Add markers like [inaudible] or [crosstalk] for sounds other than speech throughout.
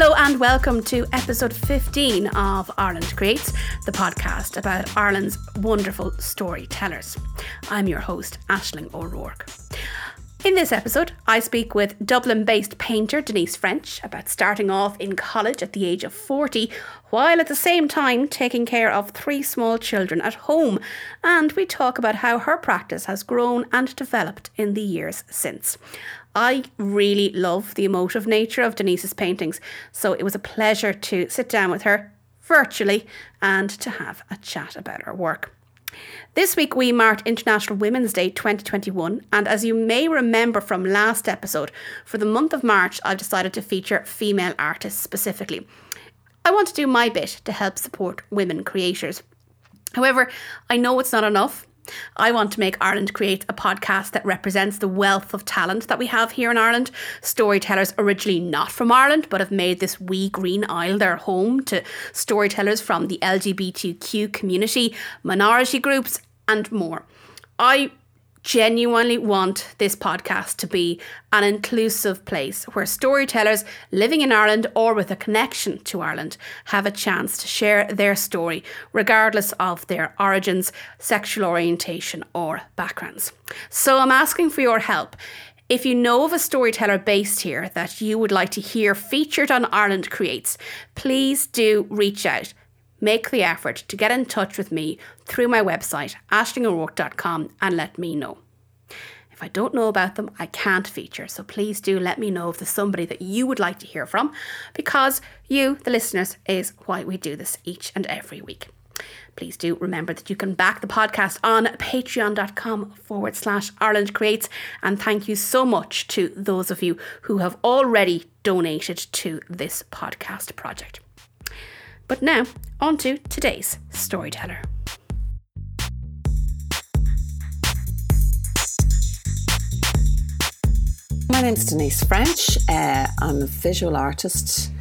Hello and welcome to episode 15 of Ireland Creates, the podcast about Ireland's wonderful storytellers. I'm your host, Ashling O'Rourke. In this episode, I speak with Dublin based painter Denise French about starting off in college at the age of 40, while at the same time taking care of three small children at home. And we talk about how her practice has grown and developed in the years since. I really love the emotive nature of Denise's paintings, so it was a pleasure to sit down with her virtually and to have a chat about her work. This week we marked International Women's Day 2021, and as you may remember from last episode, for the month of March I've decided to feature female artists specifically. I want to do my bit to help support women creators. However, I know it's not enough. I want to make Ireland Create a podcast that represents the wealth of talent that we have here in Ireland. Storytellers originally not from Ireland, but have made this wee green isle their home to storytellers from the LGBTQ community, minority groups, and more. I genuinely want this podcast to be an inclusive place where storytellers living in Ireland or with a connection to Ireland have a chance to share their story, regardless of their origins, sexual orientation, or backgrounds. So I'm asking for your help. If you know of a storyteller based here that you would like to hear featured on Ireland Creates, please do reach out make the effort to get in touch with me through my website, ashlingo'rourke.com, and let me know. If I don't know about them, I can't feature, so please do let me know if there's somebody that you would like to hear from, because you, the listeners, is why we do this each and every week. Please do remember that you can back the podcast on patreon.com forward slash Ireland Creates. And thank you so much to those of you who have already donated to this podcast project. But now, on to today's storyteller. My name's Denise French. Uh, I'm a visual artist.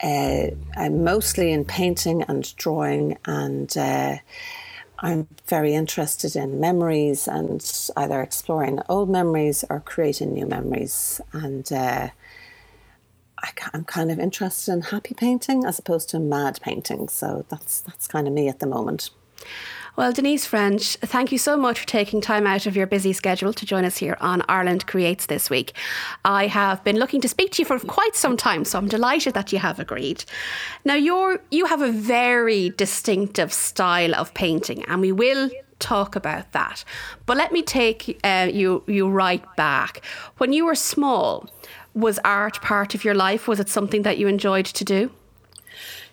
Uh, I'm mostly in painting and drawing, and uh, I'm very interested in memories and either exploring old memories or creating new memories. And uh, I, am kind of interested in happy painting as opposed to mad painting. So that's that's kind of me at the moment. Well, Denise French, thank you so much for taking time out of your busy schedule to join us here on Ireland Creates this week. I have been looking to speak to you for quite some time, so I'm delighted that you have agreed. Now, you're you have a very distinctive style of painting, and we will talk about that. But let me take uh, you you right back. When you were small, was art part of your life? Was it something that you enjoyed to do?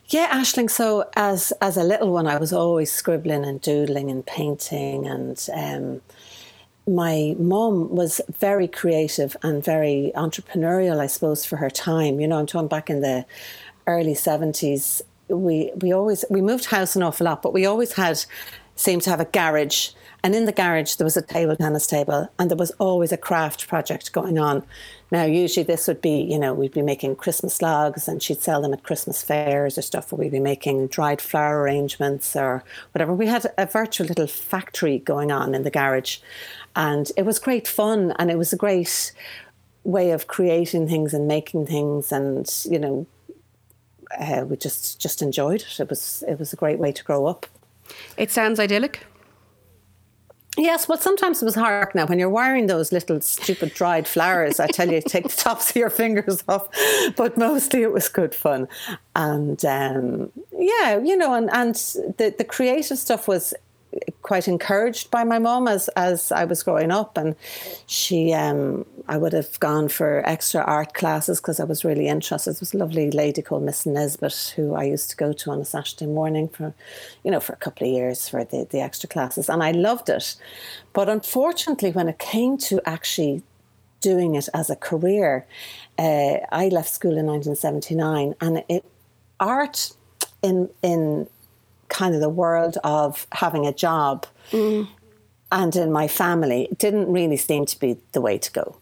Yeah, Ashling. So as as a little one, I was always scribbling and doodling and painting, and um, my mom was very creative and very entrepreneurial, I suppose, for her time. You know, I'm talking back in the early seventies. We we always we moved house an awful lot, but we always had seemed to have a garage and in the garage, there was a table tennis table, and there was always a craft project going on. Now, usually this would be, you know, we'd be making Christmas logs, and she'd sell them at Christmas fairs or stuff, or we'd be making dried flower arrangements or whatever. We had a virtual little factory going on in the garage, and it was great fun, and it was a great way of creating things and making things, and you know, uh, we just just enjoyed it. It was it was a great way to grow up. It sounds idyllic. Yes, but sometimes it was hard now when you're wiring those little stupid dried flowers. I tell you, take the [laughs] tops of your fingers off. But mostly it was good fun, and um, yeah, you know, and and the the creative stuff was quite encouraged by my mom as as I was growing up, and she um, I would have gone for extra art classes because I was really interested. There was a lovely lady called Miss Nesbitt who I used to go to on a Saturday morning for, you know, for a couple of years for the the extra classes, and I loved it. But unfortunately, when it came to actually doing it as a career, uh, I left school in 1979, and it art in in kind of the world of having a job mm. and in my family didn't really seem to be the way to go.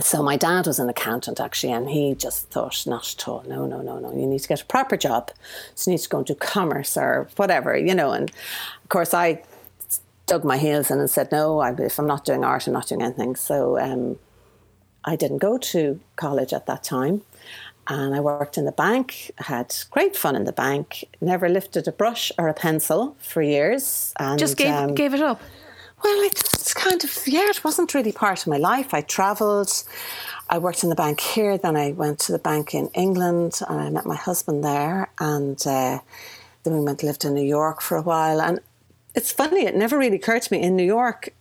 So my dad was an accountant actually, and he just thought, not at all. No, no, no, no. You need to get a proper job. So you need to go into commerce or whatever, you know. And of course, I dug my heels in and said, no. I, if I'm not doing art, I'm not doing anything. So um, I didn't go to college at that time, and I worked in the bank. had great fun in the bank. Never lifted a brush or a pencil for years. And, Just gave um, gave it up. well, I just kind of, yeah, it wasn't really part of my life. I travelled. I worked in the bank here, then I went to the bank in England and I met my husband there. And uh, then we went lived in New York for a while. And it's funny, it never really occurred to me in New York,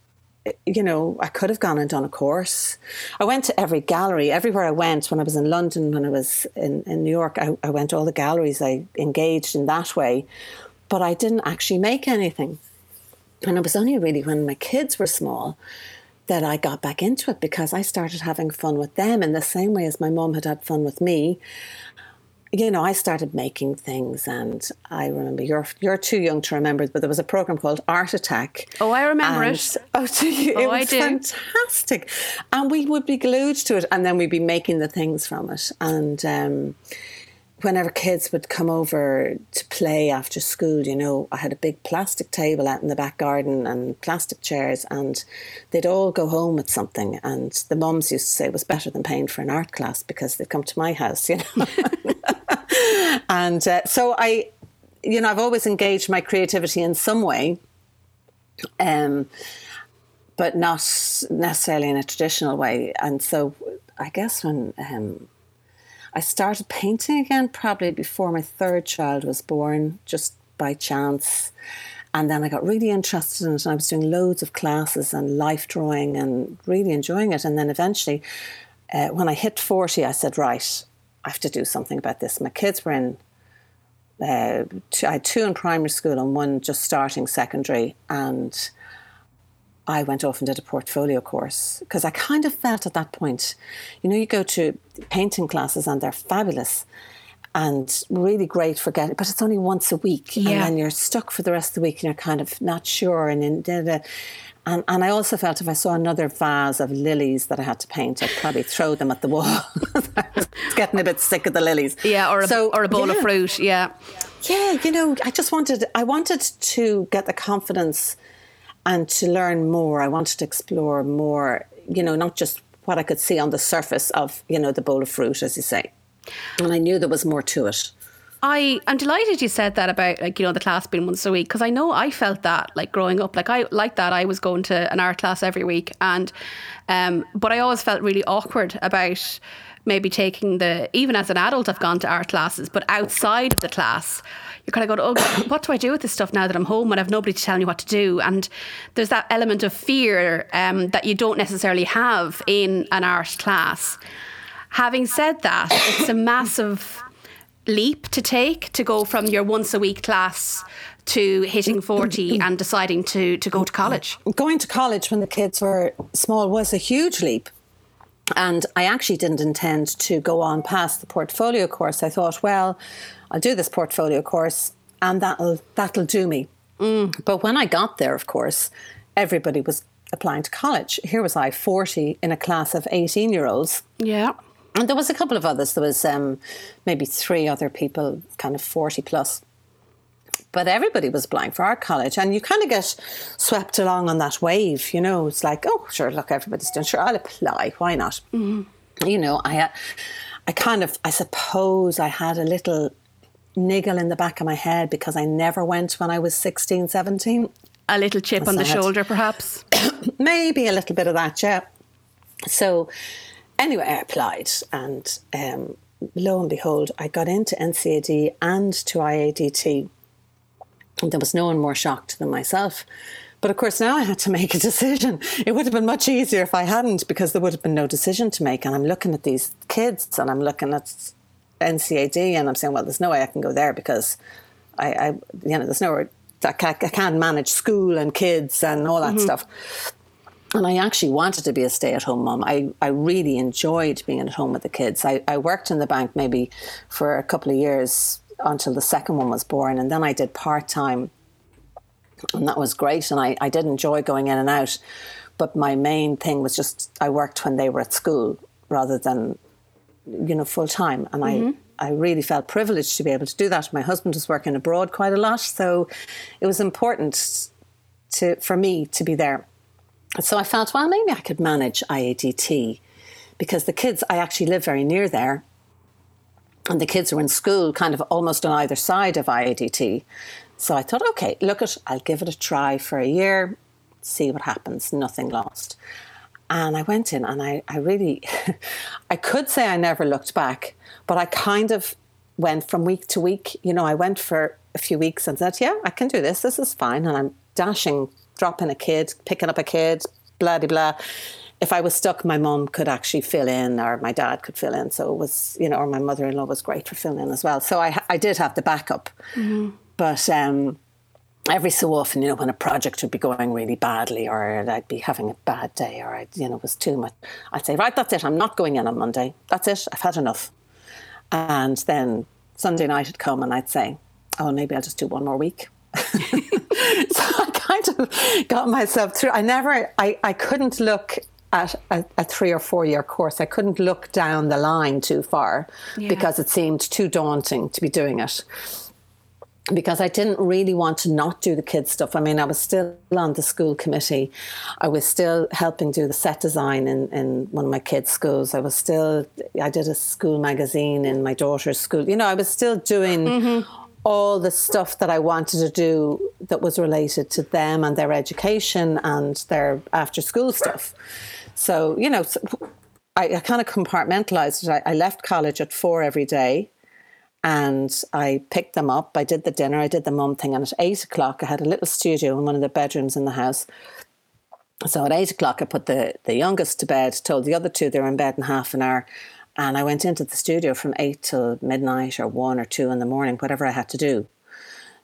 you know, I could have gone and done a course. I went to every gallery, everywhere I went when I was in London, when I was in, in New York, I, I went to all the galleries. I engaged in that way, but I didn't actually make anything. And it was only really when my kids were small that I got back into it because I started having fun with them in the same way as my mom had had fun with me. You know, I started making things, and I remember you're you're too young to remember, but there was a program called Art Attack. Oh, I remember and, it. [laughs] Oh, do you? Oh, it I was do. fantastic, and we would be glued to it, and then we'd be making the things from it, and. Um, whenever kids would come over to play after school, you know, I had a big plastic table out in the back garden and plastic chairs, and they'd all go home with something. And the mums used to say it was better than paying for an art class because they'd come to my house, you know. [laughs] and uh, so I, you know, I've always engaged my creativity in some way. Um, but not necessarily in a traditional way. And so I guess when um, I started painting again, probably before my third child was born, just by chance. And then I got really interested in it, and I was doing loads of classes and life drawing and really enjoying it. And then eventually, uh, when I hit 40, I said, Right, I have to do something about this. My kids were in, uh, two, I had two in primary school and one just starting secondary. And I went off and did a portfolio course because I kind of felt at that point, you know, you go to painting classes and they're fabulous and really great for getting, but it's only once a week, Yeah. and then you're stuck for the rest of the week and you're kind of not sure. And da- and and I also felt if I saw another vase of lilies that I had to paint, I'd probably throw them at the wall. I was [laughs] getting a bit sick of the lilies. Yeah, or a, So, or a bowl of fruit. Yeah. Yeah, you know, I just wanted I wanted to get the confidence and to learn more. I wanted to explore more, you know, not just what I could see on the surface of, you know, the bowl of fruit, as you say. And I knew there was more to it. I am delighted you said that about like you know the class being once a week because I know I felt that like growing up. Like I like that I was going to an art class every week and um but I always felt really awkward about maybe taking the even as an adult I've gone to art classes but outside of the class you're kind of going oh [coughs] what do I do with this stuff now that I'm home and I've nobody to tell me what to do? And there's that element of fear um, that you don't necessarily have in an art class. Having said that it's a massive leap to take to go from your once a week class to hitting 40 [clears throat] and deciding to, to go to college? Going to college when the kids were small was a huge leap. And I actually didn't intend to go on past the portfolio course. I thought, well, I'll do this portfolio course and that'll that'll do me. Mm. But when I got there, of course, everybody was applying to college. Here was I, 40, in a class of 18 year olds. Yeah. And there was a couple of others. There was um, maybe three other people, kind of 40 plus. But everybody was applying for art college, and you kind of get swept along on that wave. You know, it's like, oh, sure, look, everybody's doing. Sure, I'll apply. Why not? You know, I, uh, I kind of, I suppose, I had a little niggle in the back of my head because I never went when I was 16, 17. A little chip on the shoulder, perhaps. [coughs] Maybe a little bit of that, yeah. So, anyway, I applied, and um, lo and behold, I got into NCAD and to IADT. And there was no one more shocked than myself. But of course, now I had to [laughs] make a decision. It would have been much easier if I hadn't, because there would have been no decision to make. And I'm looking at these kids, and I'm looking at NCAD, and I'm saying, well, there's no way I can go there because I, I you know, there's nowhere I can't, I can't manage school and kids and all that stuff. And I actually wanted to be a stay at home mom. I, I really enjoyed being at home with the kids. I, I worked in the bank maybe for a couple of years until the second one was born. And then I did part time. And that was great. And I, I did enjoy going in and out. But my main thing was just I worked when they were at school rather than, you know, full time. And I, mm-hmm. I really felt privileged to be able to do that. My husband was working abroad quite a lot. So it was important to for me to be there. So I felt, well, maybe I could manage IADT because the kids, I actually live very near there. and the kids were in school kind of almost on either side of IADT. So I thought, okay, look at, I'll give it a try for a year, see what happens, nothing lost. And I went in and I, I really, [laughs] I could say I never looked back, but I kind of went from week to week. You know, I went for a few weeks and said, yeah, I can do this. This is fine. And I'm dashing, dropping a kid, picking up a kid, blah, blah, blah. If I was stuck, my mum could actually fill in or my dad could fill in. So it was, you know, or my mother in law was great for filling in as well. So I, I did have the backup. Mm-hmm. But um, every so often, you know, when a project would be going really badly or I'd be having a bad day or I, you know, was too much, I'd say, right, that's it. I'm not going in on Monday. That's it. I've had enough. And then Sunday night had come and I'd say, oh, maybe I'll just do one more week. [laughs] so I kind of got myself through. I never, I, I couldn't look at a, a, three or four year course. I couldn't look down the line too far yeah. because it seemed too daunting to be doing it because I didn't really want to not do the kids stuff. I mean, I was still on the school committee. I was still helping do the set design in, in one of my kids' schools. I was still, I did a school magazine in my daughter's school. You know, I was still doing mm-hmm. All the stuff that I wanted to do that was related to them and their education and their after school stuff. So, you know, I, I kind of compartmentalized it. I, I left college at four every day and I picked them up. I did the dinner, I did the mum thing, and at eight o'clock, I had a little studio in one of the bedrooms in the house. So at eight o'clock, I put the, the youngest to bed, told the other two they were in bed in half an hour, and I went into the studio from eight till midnight or one or two in the morning, whatever I had to do.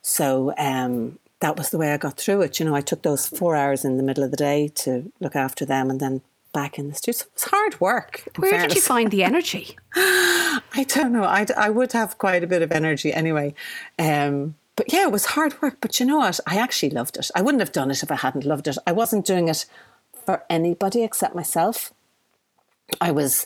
So um, that was the way I got through it. You know, I took those four hours in the middle of the day to look after them and then back in the studio. So it was hard work. Where fairness. did you find the energy? [laughs] I don't know. I, I would have quite a bit of energy anyway. Um, but yeah, it was hard work. But you know what? I actually loved it. I wouldn't have done it if I hadn't loved it. I wasn't doing it for anybody except myself. I was.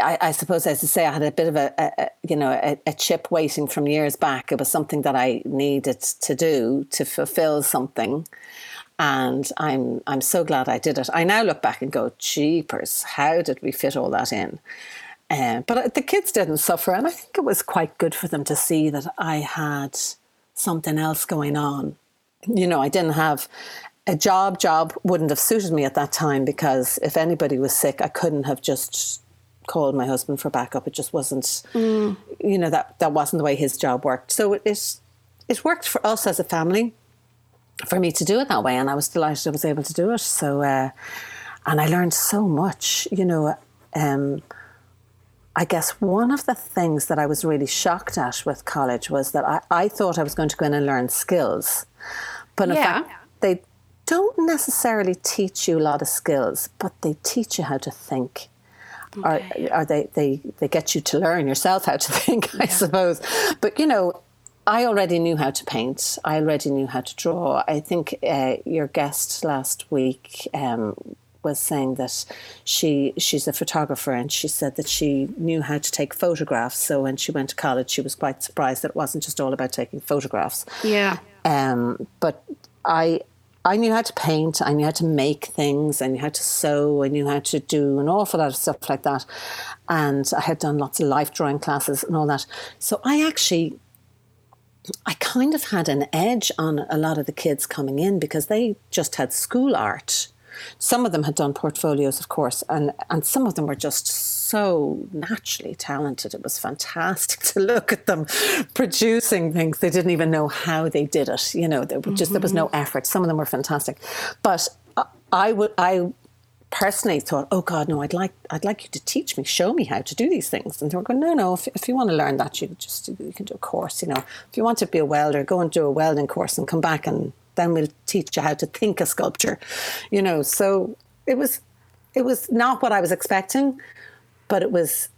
I, I suppose, as I say, I had a bit of a, a, a you know, a, a, chip waiting from years back. It was something that I needed to do to fulfill something, and I'm I'm so glad I did it. I now look back and go, "Jeepers, how did we fit all that in?" Uh, but the kids didn't suffer, and I think it was quite good for them to see that I had something else going on. You know, I didn't have a job. Job wouldn't have suited me at that time because if anybody was sick, I couldn't have just called my husband for backup. It just wasn't, mm. you know, that that wasn't the way his job worked. So it, it it worked for us as a family for me to do it that way. And I was delighted I was able to do it. So, uh, and I learned so much, you know. Um, I guess one of the things that I was really shocked at with college was that I, I thought I was going to go in and learn skills. But in yeah. fact, they don't necessarily teach you a lot of skills, but they teach you how to think. Okay. Or, or they, they, they get you to learn yourself how to [laughs] think, I suppose. But, you know, I already knew how to paint. I already knew how to draw. I think uh, your guest last week um, was saying that she she's a photographer and she said that she knew how to take photographs. So when she went to college, she was quite surprised that it wasn't just all about taking photographs. Yeah. Um, but I I knew how to paint. I knew how to make things. I knew how to sew. I knew how to do an awful lot of stuff like that. And I had done lots of life drawing classes and all that. So I actually I kind of had an edge on a lot of the kids coming in because they just had school art. Some of them had done portfolios, of course, and, and some of them were just so naturally talented. It was fantastic [laughs] to look at them producing things. They didn't even know how they did it. You know, just mm-hmm. there was no mm-hmm. effort. Some of them were fantastic, but I would I personally thought, oh God, no, I'd like I'd like you to teach me, show me how to do these things. And they were going, no, no, if, if you want to learn that, you just you can do a course. You know, if you want to be a welder, go and do a welding course and come back, and then we'll teach you how to think a sculpture. You know, so it was it was not what I was expecting, but it was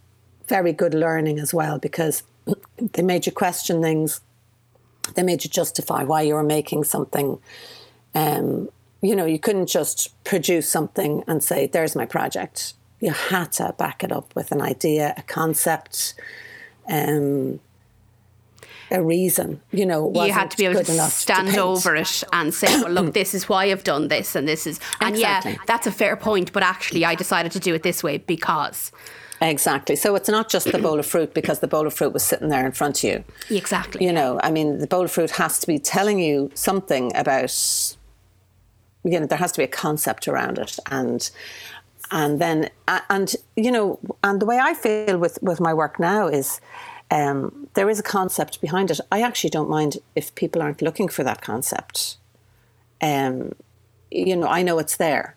very good learning as well because [clears throat] they made you question things. They made you justify why you were making something. Um, you know, you couldn't just produce something and say, there's my project. You had to back it up with an idea, a concept, um, a reason. You know, you had to be able to stand to over it and say, well, look, [clears throat] this is why I've done this, and this is, and exactly. yeah, that's a fair point. But actually, I decided to do it this way because. Exactly. So it's not just the bowl of fruit because the bowl of fruit was sitting there in front of you. Exactly. You know, I mean, the bowl of fruit has to be telling you something about, you know, there has to be a concept around it. And, and then, and, you know, and the way I feel with, with my work now is, um, there is a concept behind it. I actually don't mind if people aren't looking for that concept. Um, you know, I know it's there,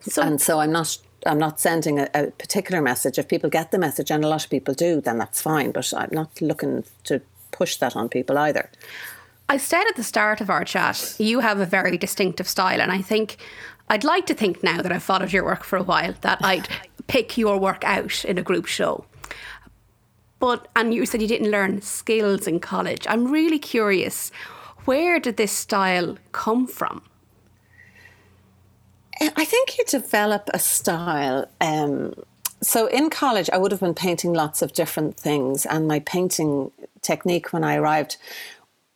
so, and so I'm not. I'm not sending a, a, particular message. If people get the message, and a lot of people do, then that's fine. But I'm not looking to push that on people either. I said at the start of our chat, you have a very distinctive style, and I think I'd like to think now that I've followed your work for a while that I'd [laughs] pick your work out in a group show. But and you said you didn't learn skills in college. I'm really curious, where did this style come from? I think you develop a style. Um, so in college, I would have been painting lots of different things, and my painting technique when I arrived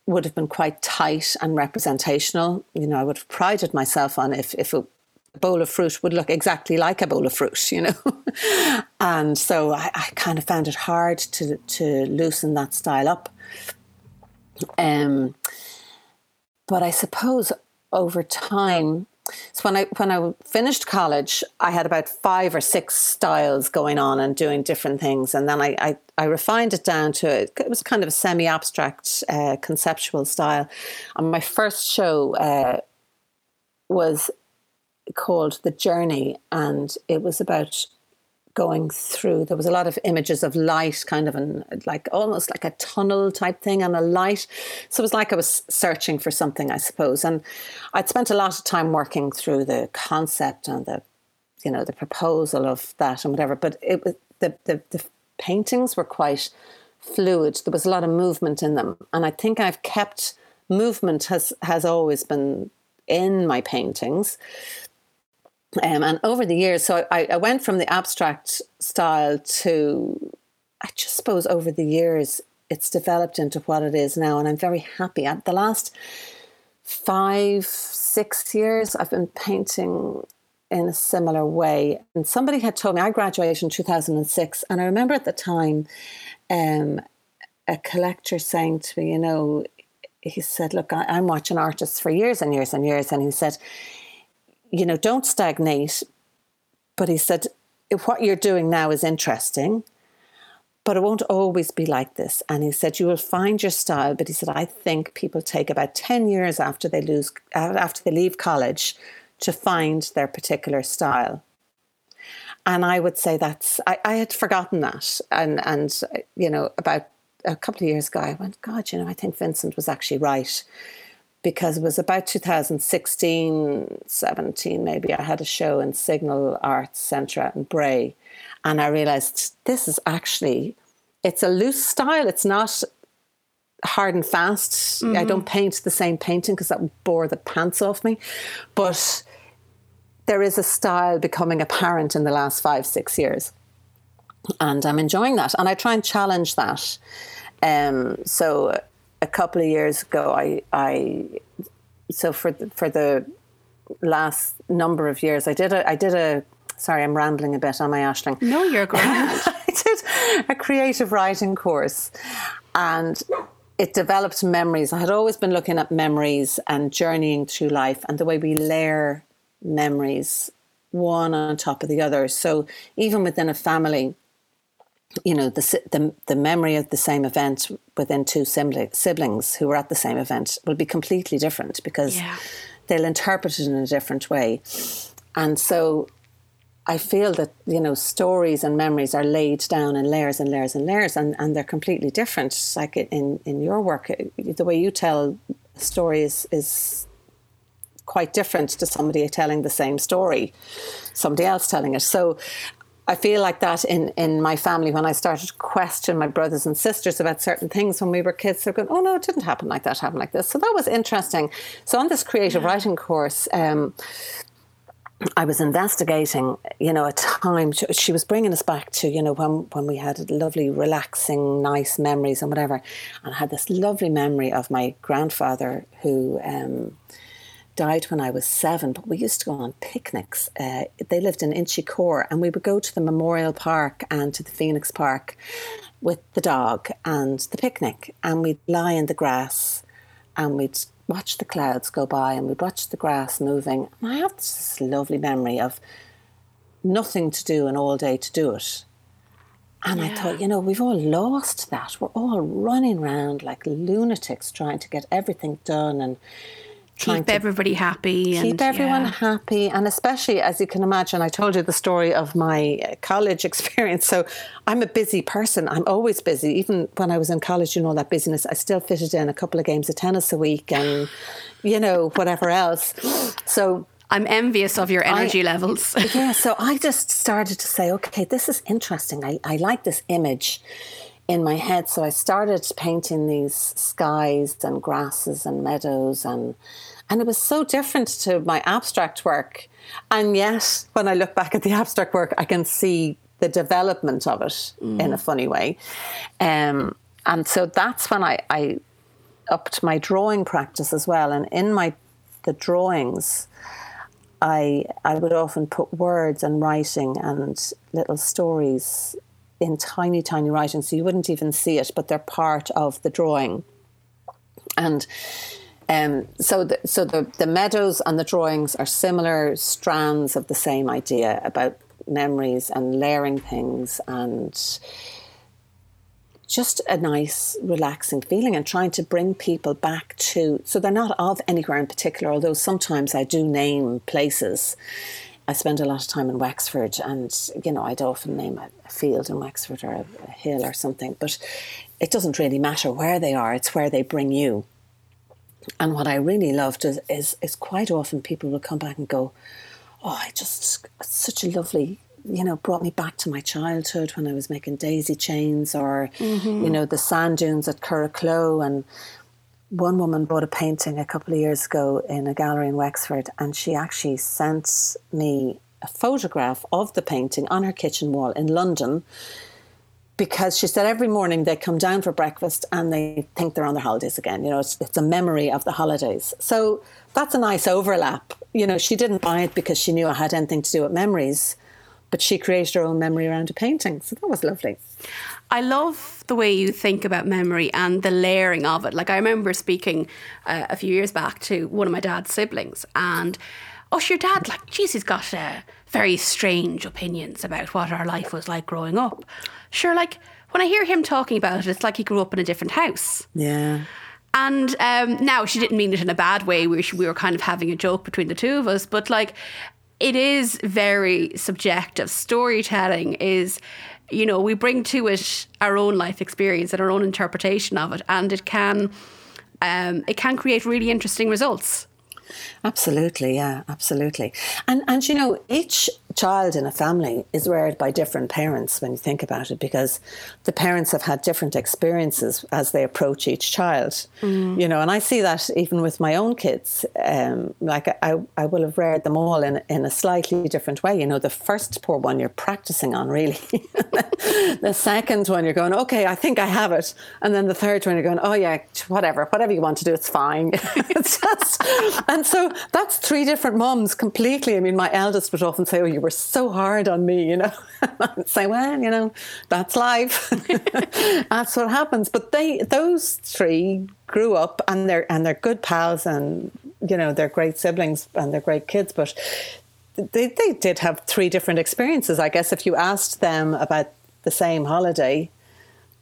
would have been quite tight and representational. You know, I would have prided myself on if if a bowl of fruit would look exactly like a bowl of fruit, you know. [laughs] and so I, I, kind of found it hard to to loosen that style up. Um, but I suppose over time, so when I when I finished college, I had about five or six styles going on and doing different things, and then I I, I refined it down to it was kind of a semi abstract uh, conceptual style. And my first show uh, was called The Journey, and it was about going through. There was a lot of images of light, kind of an like almost like a tunnel type thing, and a light. So it was like I was searching for something, I suppose. And I'd spent a lot of time working through the concept and the, you know, the proposal of that and whatever. But it was the the, the paintings were quite fluid. There was a lot of movement in them, and I think I've kept movement has has always been in my paintings um, and over the years, so I, I went from the abstract style to, I just suppose over the years, it's developed into what it is now. And I'm very happy. At the last five, six years, I've been painting in a similar way. And somebody had told me, I graduated in 2006. And I remember at the time, um, a collector saying to me, you know, he said, Look, I, I'm watching artists for years and years and years. And he said, you know, don't stagnate. But he said, what you're doing now is interesting, but it won't always be like this. And he said, you will find your style. But he said, I think people take about 10 years after they lose, uh, after they leave college to find their particular style. And I would say that's, I, I had forgotten that. And, and, you know, about a couple of years ago, I went, God, you know, I think Vincent was actually right because it was about 2016, 17 maybe. I had a show in Signal Arts Centre in Bray, and I realised this is actually it's a loose style. It's not hard and fast. Mm-hmm. I don't paint the same painting because that would bore the pants off me, but there is a style becoming apparent in the last five six years, and I'm enjoying that, and I try and challenge that. Um, so a couple of years ago, I, I so for the, for the last number of years, I did a, I did a. Sorry, I'm rambling a bit, am I, Ashling? No, you're [laughs] great. I did a creative writing course, and it developed memories. I had always been looking at memories and journeying through life, and the way we layer memories one on top of the other. So even within a family, you know the, the the memory of the same event within two siblings who were at the same event will be completely different because yeah. they'll interpret it in a different way. And so I feel that you know stories and memories are laid down in layers and layers and layers and, and they're completely different. Like in in your work the way you tell stories is quite different to somebody telling the same story somebody else telling it. So I feel like that in, in my family when I started to question my brothers and sisters about certain things when we were kids. They're going, oh no, it didn't happen like that, happened like this. So that was interesting. So on this creative yeah. writing course, um, I was investigating, you know, a time she was bringing us back to, you know, when when we had lovely, relaxing, nice memories and whatever. And I had this lovely memory of my grandfather who um, died when I was seven, but we used to go on picnics. Uh, they lived in Inchicore, and we would go to the Memorial Park and to the Phoenix Park with the dog and the picnic, and we'd lie in the grass and we'd watch the clouds go by and we'd watch the grass moving. And I have this lovely memory of nothing to do and all day to do it. And yeah. I thought, you know, we've all lost that. We're all running around like lunatics trying to get everything done and keep everybody happy. Keep and, everyone yeah. happy. And especially, as you can imagine, I told you the story of my uh, college [laughs] experience. So I'm a busy person. I'm always busy. Even when I was in college, you know, that busyness, I still fitted in a couple of games of tennis a week and, [gasps] you know, whatever else. So I'm envious of your energy I, levels. yeah, so I just started to say, okay, this is interesting. I, I like this image in my head. So I started painting these skies and grasses and meadows and and it was so different to my abstract work. And yet when I look back at the abstract work, I can see the development of it mm. in a funny way. Um, and so that's when I, I upped my drawing practice as well. And in my the drawings, I I would often put words and writing and little stories in tiny, tiny writing, so you wouldn't even see it, but they're part of the drawing. And um, so, the, so the, the meadows and the drawings are similar strands of the same idea about memories and layering things and just a nice, relaxing feeling and trying to bring people back to. So they're not of anywhere in particular, although sometimes I do name places. I spend a lot of time in Wexford, and you know, I'd often name a, a field in Wexford or a, a hill or something, but it doesn't really matter where they are, it's where they bring you. And what I really loved is, is, is quite often people will come back and go, Oh, I just, such a lovely, you know, brought me back to my childhood when I was making daisy chains or, mm-hmm. you know, the sand dunes at Curracloe and one woman bought a painting a couple of years ago in a gallery in Wexford, and she actually sent me a photograph of the painting on her kitchen wall in London because she said every morning they come down for breakfast and they think they're on their holidays again. You know, it's, it's a memory of the holidays. So that's a nice overlap. You know, she didn't buy it because she knew it had anything to do with memories, but she created her own memory around a painting. So that was lovely. I love the way you think about memory and the layering of it. Like I remember speaking uh, a few years back to one of my dad's siblings, and oh, your dad, like, geez, he's got uh, very strange opinions about what our life was like growing up. Sure, like when I hear him talking about it, it's like he grew up in a different house. Yeah. And um, now she didn't mean it in a bad way. We, we were kind of having a joke between the two of us, but like it is very subjective. Storytelling is you know, we bring to it our own life experience and our own interpretation of it, and it can um, it can create really interesting results. Absolutely, yeah, absolutely. And and you know, each child in a family is reared by different parents when you think about it, because the parents have had different experiences as they approach each child. Mm. You know, and I see that even with my own kids. Um, like I, I will have reared them all in in a slightly different way. You know, the first poor one you're practicing on really. [laughs] the second one you're going, okay, I think I have it, and then the third one you're going, oh yeah, whatever, whatever you want to do, it's fine. [laughs] it's just, and so that's three different mums completely. I mean, my eldest would often say, oh, you were so hard on me, you know. [laughs] I'd say, well, you know, that's life. [laughs] that's what happens. But they, those three grew up and they're and they're good pals and you know they're great siblings and they're great kids. But they they did have three different experiences. I guess if you asked them about the same holiday,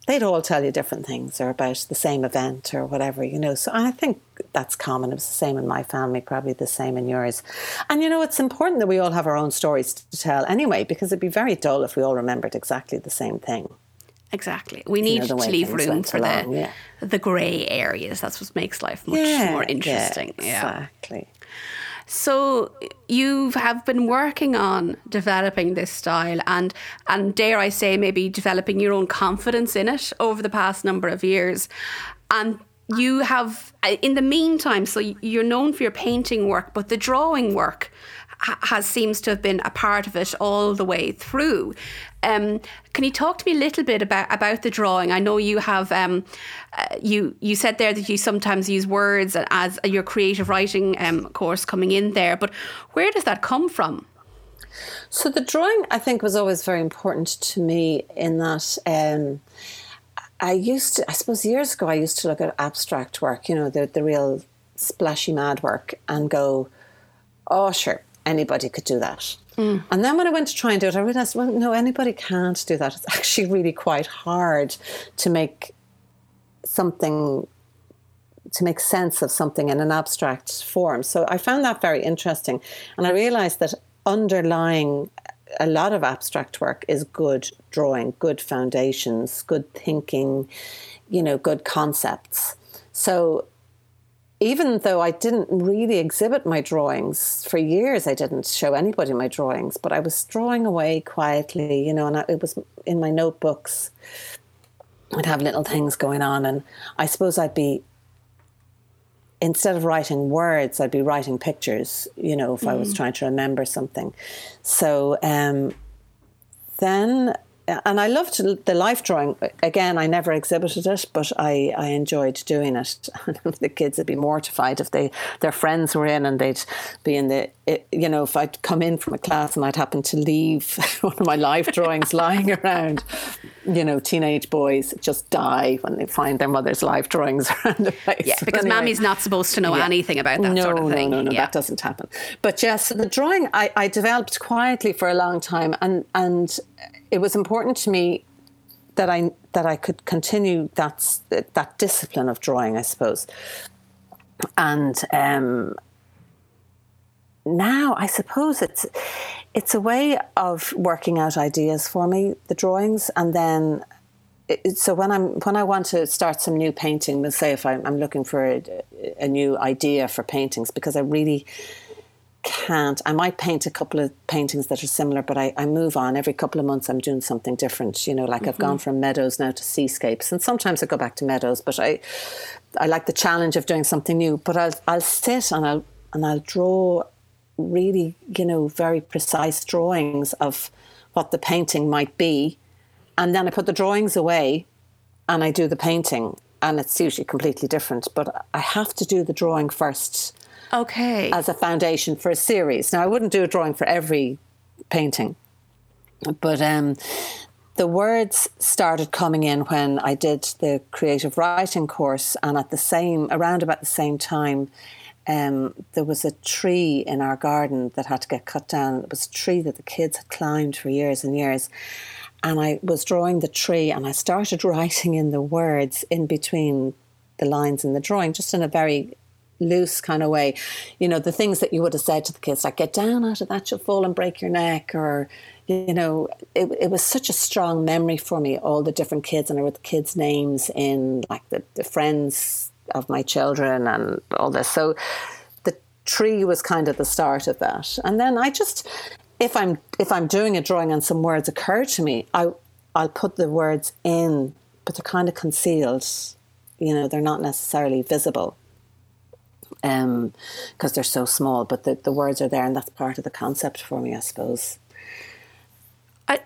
they'd all tell you different things or about the same event or whatever, you know. So I think that's common. It was the same in my family, probably the same in yours. And you know, it's important that we all have our own stories to tell anyway, because it'd be very dull if we all remembered exactly the same thing. Exactly. We need you know, to leave room for along, the yeah. the grey areas. That's what makes life much yeah, more interesting. Yeah, exactly. Yeah. So you have been working on developing this style and and dare I say maybe developing your own confidence in it over the past number of years. And you have uh, in the meantime so you're known for your painting work but the drawing work has seems to have been a part of it all the way through Um, can you talk to me a little bit about, about the drawing? I know you have um, uh, you you said there that you sometimes use words as your creative writing um, course coming in there, but where does that come from? So the drawing, I think, was always very important to me in that. Um, I used to, I suppose years ago, I used to look at abstract work, you know, the, the real splashy mad work, and go, oh, sure, anybody could do that. Mm. And then when I went to try and do it, I realized, well, no, anybody can't do that. It's actually really quite hard to make something, to make sense of something in an abstract form. So I found that very interesting. And I realized that underlying a lot of abstract work is good drawing, good foundations, good thinking, you know, good concepts. So even though I didn't really exhibit my drawings for years, I didn't show anybody my drawings, but I was drawing away quietly, you know, and I, it was in my notebooks. I'd have little things going on, and I suppose I'd be instead of writing words, I'd be writing pictures, you know, if mm. I was mm. trying to remember something. So um, then and I loved the life drawing. Again, I never exhibited it, but I, I enjoyed doing it. [laughs] the kids would be mortified if they their friends were in and they'd be in the, you know, if I'd come in from a class and I'd happen to leave [laughs] one of my life drawings lying around, you know, teenage boys just die when they find their mother's life drawings [laughs] around the place. Yeah, because anyway, mommy's not supposed to know yeah. anything about that no, sort of thing. No, no, no, yeah. that doesn't happen. But yes, the drawing I, I developed quietly for a long time and and it was important to me that I that I could continue that that discipline of drawing, I suppose. And um, now I suppose it's it's a way of working out ideas for me, the drawings, and then. So when I'm when I want to start some new painting, let's say if I'm, I'm looking for a, a new idea for paintings, because I really can't. I might paint a couple of paintings that are similar, but I, I move on. Every couple of months, I'm doing something different. You know, like mm-hmm. I've gone mm-hmm. from meadows now to seascapes, and sometimes I go back to meadows. But I, I like the challenge of doing something new. But I'll I'll sit and I'll and I'll draw really, you know, very precise drawings of what the painting might be, and then I put the drawings away, and I do the painting, and it's usually completely different. But I have to do the drawing first Okay. As a foundation for a series. Now, I wouldn't do a drawing for every painting, but um, the words started coming in when I did the creative writing course, and at the same, around about the same time, um, there was a tree in our garden that had to get cut down. It was a tree that the kids had climbed for years and years. And I was drawing the tree and I started [laughs] writing in the words in between the lines in the drawing, just in a very loose kind of way. You know, the things that you would have said to the kids, like, get down out of that, you'll fall and break your neck, or, you know, it, it was such a strong memory for me, all the different kids, and I wrote the kids' names in, like, the, the friends of my children and all this. So the tree was kind of the start of that. And then I just, if I'm if I'm doing a drawing and some words occur to me, I I'll put the words in, but they're kind of concealed. You know, they're not necessarily visible because um, they're so small. But the, the words are there, and that's part of the concept for me, I suppose.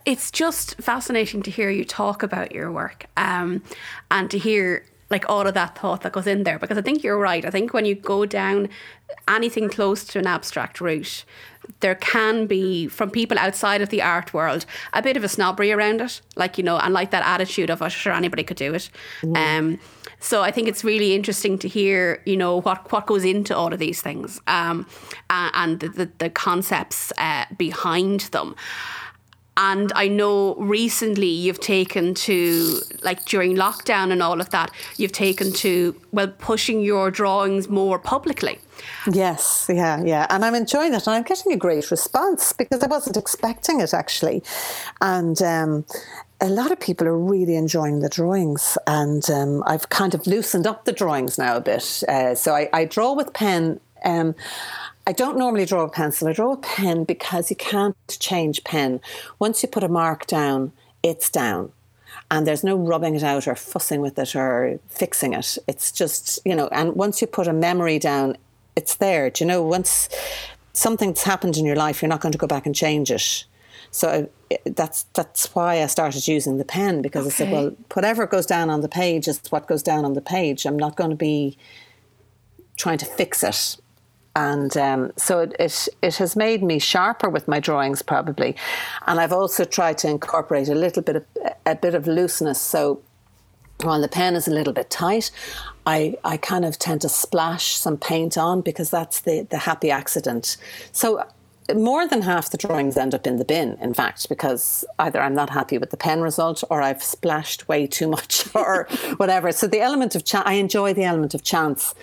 It's just fascinating to hear you talk about your work um, and to hear like all of that thought that goes in there because I think you're right. I think when you go down anything close to an abstract route, there can be from people outside of the art world a bit of a snobbery around it, like you know, and like that attitude of, "Oh, sure, anybody could do it." Mm. Um, so I think it's really interesting to hear, you know, what what goes into all of these things um, and the, the, the concepts uh, behind them. And I know recently you've taken to, like during lockdown and all of that, you've taken to, well, pushing your drawings more publicly. Yes, yeah, yeah. And I'm enjoying it. And I'm getting a great response because I wasn't expecting it actually. And um, a lot of people are really enjoying the drawings. And um, I've kind of loosened up the drawings now a bit. Uh, so I, I, draw with pen. Um, I don't normally draw a pencil. I draw a pen because you can't change pen. Once you put a mark down, it's down. And there's no rubbing it out or fussing with it or fixing it. It's just, you know, and once you put a memory down, it's there. Do you know, once something's happened in your life, you're not going to go back and change it. So I, that's that's why I started using the pen because okay. I said, well, whatever goes down on the page is what goes down on the page. I'm not going to be trying to fix it. And um, so it, it, it has made me sharper with my drawings, probably. And I've also tried to incorporate a little bit of a bit of looseness. So while the pen is a little bit tight, I, I kind of tend to splash some paint on because that's the, the happy accident. So more than half the drawings end up in the bin, in fact, because either I'm not happy with the pen result or I've splashed way too much [laughs] or whatever. So the element of chance, I enjoy the element of chance,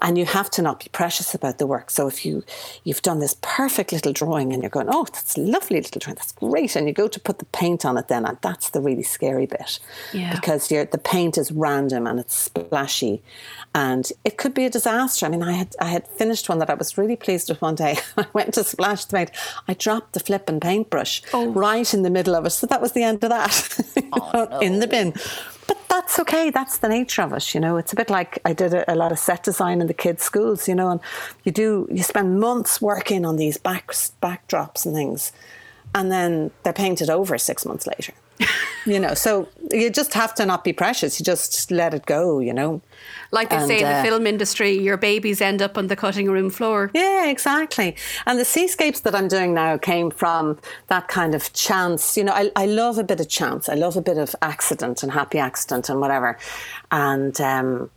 and you have to not be precious about the work. So if you you've done this perfect little drawing and you're going, oh, that's lovely little drawing, that's great, and you go to put the paint on it, then and that's the really scary bit, yeah. because the paint is random and it's splashy, and it could be a disaster. I mean, I had I had finished one that I was really pleased with one day. [laughs] I went to splash paint. I dropped the flipping paintbrush oh. right in the middle of it. So that was the end of that [laughs] oh, no. in the bin. But that's okay. That's the nature of it. You know, it's a bit like I did a, a, lot of set design in the kids' schools. You know, and you do you spend months working on these back backdrops and things, and then they're painted over six months later. [laughs] you know, so you just have to not be precious. You just let it go. You know. Like they and, say in the uh, film industry, your babies end up on the cutting room floor. Yeah, exactly. And the seascapes that I'm doing now came from that kind of chance. You know, I, I love a bit of chance. I love a bit of accident and happy accident and whatever. And um,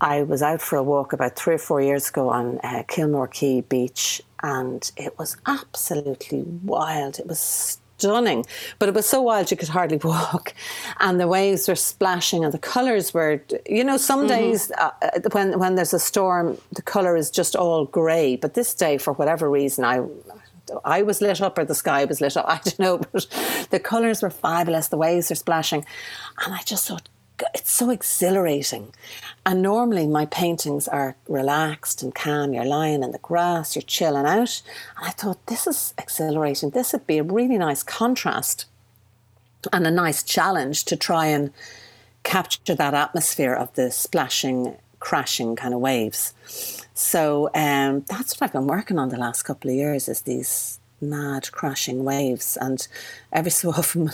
I was out for a walk about three or four years ago on uh, Kilmore Quay Beach, and it was absolutely wild. It was stunning. But it was so wild you could hardly [laughs] walk, and the waves were splashing, and the colours were. You know, some mm-hmm. days uh, when when there's a storm, the colour is just all grey. But this day, for whatever reason, I I was lit up or the sky was lit up. [laughs] I don't know, but the colours were fabulous. The waves were splashing, and I just thought, it's so exhilarating. And normally my paintings are relaxed and calm. You're lying in the grass, you're chilling out. And I thought, this is exhilarating. This would be a really nice contrast and a nice challenge to try and capture that atmosphere of the splashing, crashing kind of waves. So um, that's what I've been working on the last couple of years is these mad crashing waves and every so [laughs] often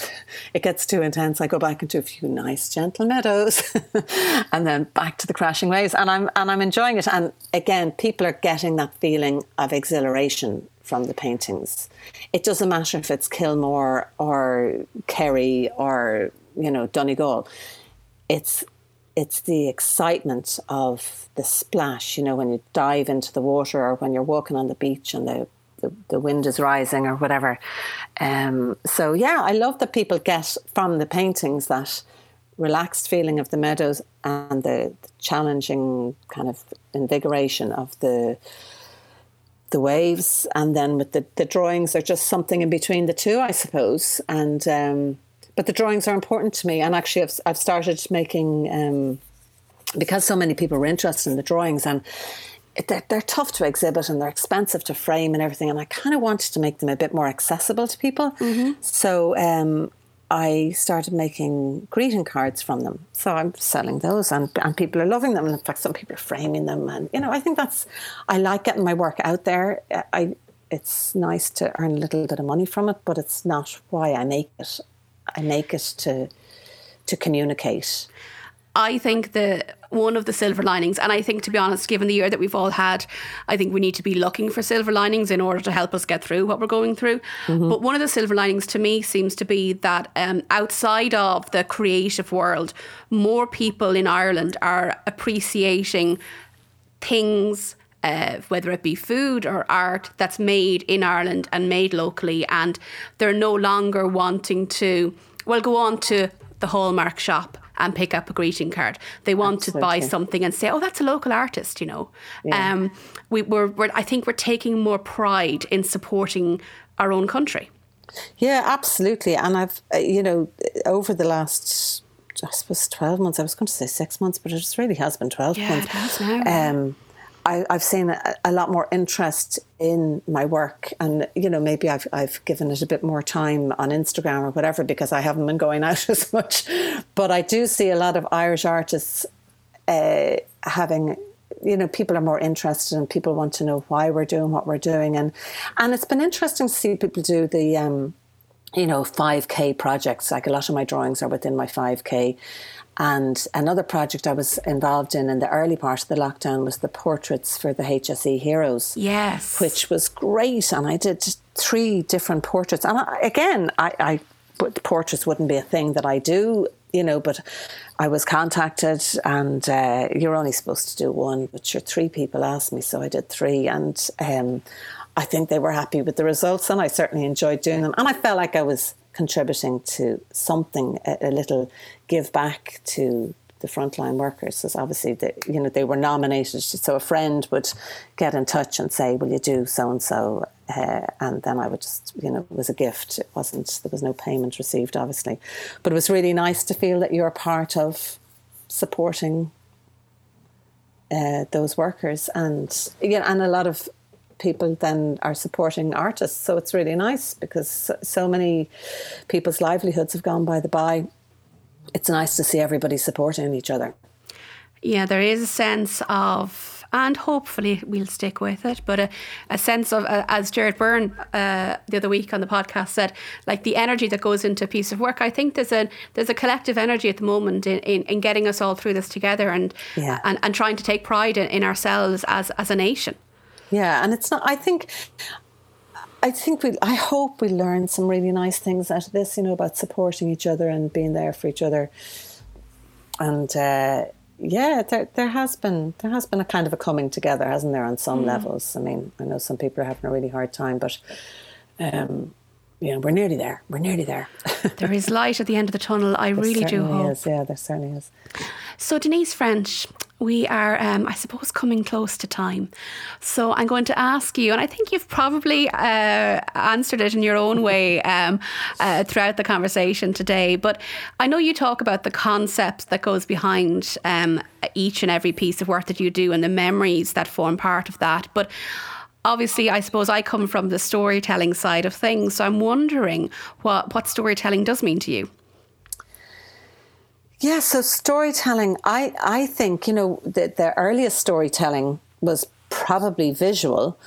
it gets too intense. I go back into a few nice gentle meadows [laughs] and then back to the crashing waves and i'm and i'm enjoying it. And again people are getting that feeling of exhilaration from the paintings. It doesn't matter if it's kilmore or kerry or you know donegal. It's it's the excitement of the splash, you know, when you dive into the water or when you're walking on the beach and the the, the wind is rising or whatever. Um, so yeah, I love that people get from the paintings that relaxed feeling of the meadows and the, the challenging kind of invigoration of the the waves, and then with the, the drawings are just something in between the two, I suppose. And um, but the drawings are important to me, and actually, I've, I've started making um, because so many people were interested in the drawings and they're, they're tough to exhibit and they're expensive to frame and everything. And I kind of wanted to make them a bit more accessible to people. Mm-hmm. So um, I started making greeting cards from them. So I'm selling those and, and people are loving them. And in fact, some people are framing them. And, you know, I think that's, I like getting my work out there. I, it's nice to earn a little bit of money from it, but it's not why I make it. I make it to, to communicate. I think that one of the silver linings, and I think to be honest, given the year that we've all had, I think we need to be looking for silver linings in order to help us get through what we're going through. Mm-hmm. But one of the silver linings to me seems to be that um, outside of the creative world, more people in Ireland are appreciating things. Uh, whether it be food or art that's made in Ireland and made locally, and they're no longer wanting to, well, go on to the Hallmark shop and pick up a greeting card. They want to buy something and say, "Oh, that's a local artist," you know. Yeah. Um, we, we're, we're, I think we're taking more pride in supporting our own country. Yeah, absolutely. And I've, uh, you know, over the last, I suppose, twelve months. I was going to say six months, but it really has been twelve yeah, months. It has now. Um, I, have seen a, a, lot more interest in my work, and you know maybe I've I've given it a bit more time on Instagram or whatever because I haven't been going [laughs] out as much. But I do see a lot of Irish artists uh, having you know people are more interested and people want to know why we're doing what we're doing and and it's been interesting to see people do the um, you know, 5K projects. Like a lot of my drawings are within my 5K. And another project I was involved in in the early part of the lockdown was the portraits for the HSE heroes. Yes. Which was great. And I did three different portraits. And I, again, I, I portraits wouldn't be a thing that I do, you know, but I was contacted and uh, you're only supposed to do one, but sure, three people asked me. So I did three. And um, I think they were happy with the results. And I certainly enjoyed doing them. And I felt like I was contributing to something, a, a little give back to the frontline workers. Because obviously, they, you know, they were nominated. So a friend would get in touch and say, "Will you do so and so?" And then I would just, you know, it was a gift. It wasn't. There was no payment received, obviously, but it was really nice to feel that you're part of supporting uh, those workers, and you know, and a lot of people then are supporting artists. So it's really nice because so many people's livelihoods have gone by the by. It's nice to see everybody supporting each other. Yeah, there is a sense of and hopefully we'll stick with it. But a, a sense of, uh, as Jared Byrne uh, the other week on the podcast said, like the energy that goes into a piece of work. I think there's a there's a collective energy at the moment in, in, in getting us all through this together and yeah. and, and trying to take pride in, in ourselves as as a nation. Yeah, and it's not. I think. I think we. I hope we learn some really nice things out of this. You know about supporting each other and being there for each other. And uh, yeah, there there has been there has been a kind of a coming together, hasn't there, on some mm. levels. I mean, I know some people are having a really hard time, but um, you know, we're nearly there. We're nearly there. [laughs] there is light at the end of the tunnel. I there really do hope. Is. Yeah, there certainly is. So, Denise French, we are, um, I suppose, coming close to time. So, I'm going to ask you, and I think you've probably uh, answered it in your own [laughs] way um, uh, throughout the conversation today. But I know you talk about the concept that goes behind um, each and every piece of work that you do and the memories that form part of that. But obviously, I suppose I come from the storytelling side of things. So, I'm wondering what, what storytelling does mean to you. Yeah, so storytelling, I, I think, you know, the, the earliest storytelling was probably visual,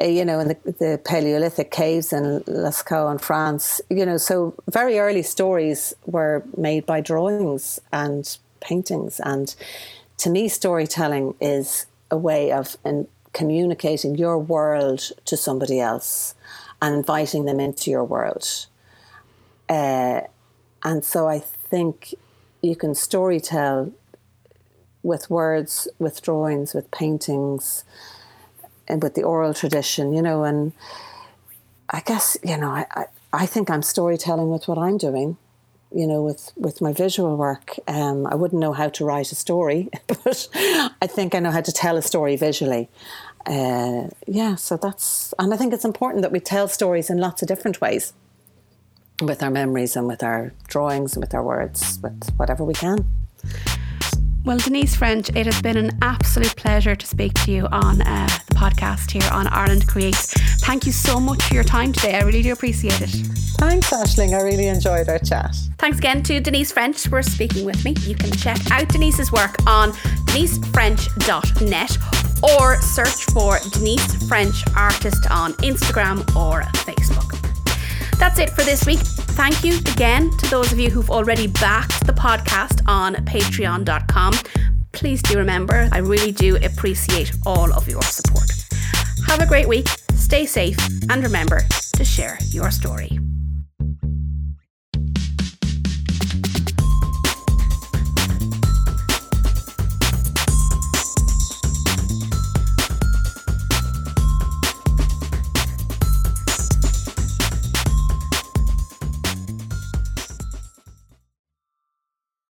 uh, you know, in the, the, Paleolithic caves in Lascaux in France, you know, so very early stories were made by drawings and paintings. And to me, storytelling is a way of in, communicating your world to somebody else and inviting them into your world. Uh, and so I think you can story tell with words, with drawings, with paintings, and with the oral tradition, you know. And I guess, you know, I, I, I think I'm storytelling with what I'm doing, you know, with, with my visual work. Um, I wouldn't know how to write a story, [laughs] but I think I know how to tell a story visually. Uh, yeah, so that's, and I think it's important that we tell stories in lots of different ways with our memories and with our drawings and with our words, with whatever we can. Well, Denise French, it has been an absolute pleasure to speak to you on uh, the podcast here on Ireland Creates. Thank you so much for your time today. I really do appreciate it. Thanks, Ashling. I really enjoyed our chat. Thanks again to Denise French for speaking with me. You can check out Denise's work on denisefrench.net or search for Denise French Artist on Instagram or Facebook. That's it for this week. Thank you again to those of you who've already backed the podcast on patreon.com. Please do remember, I really do appreciate all of your support. Have a great week, stay safe, and remember to share your story.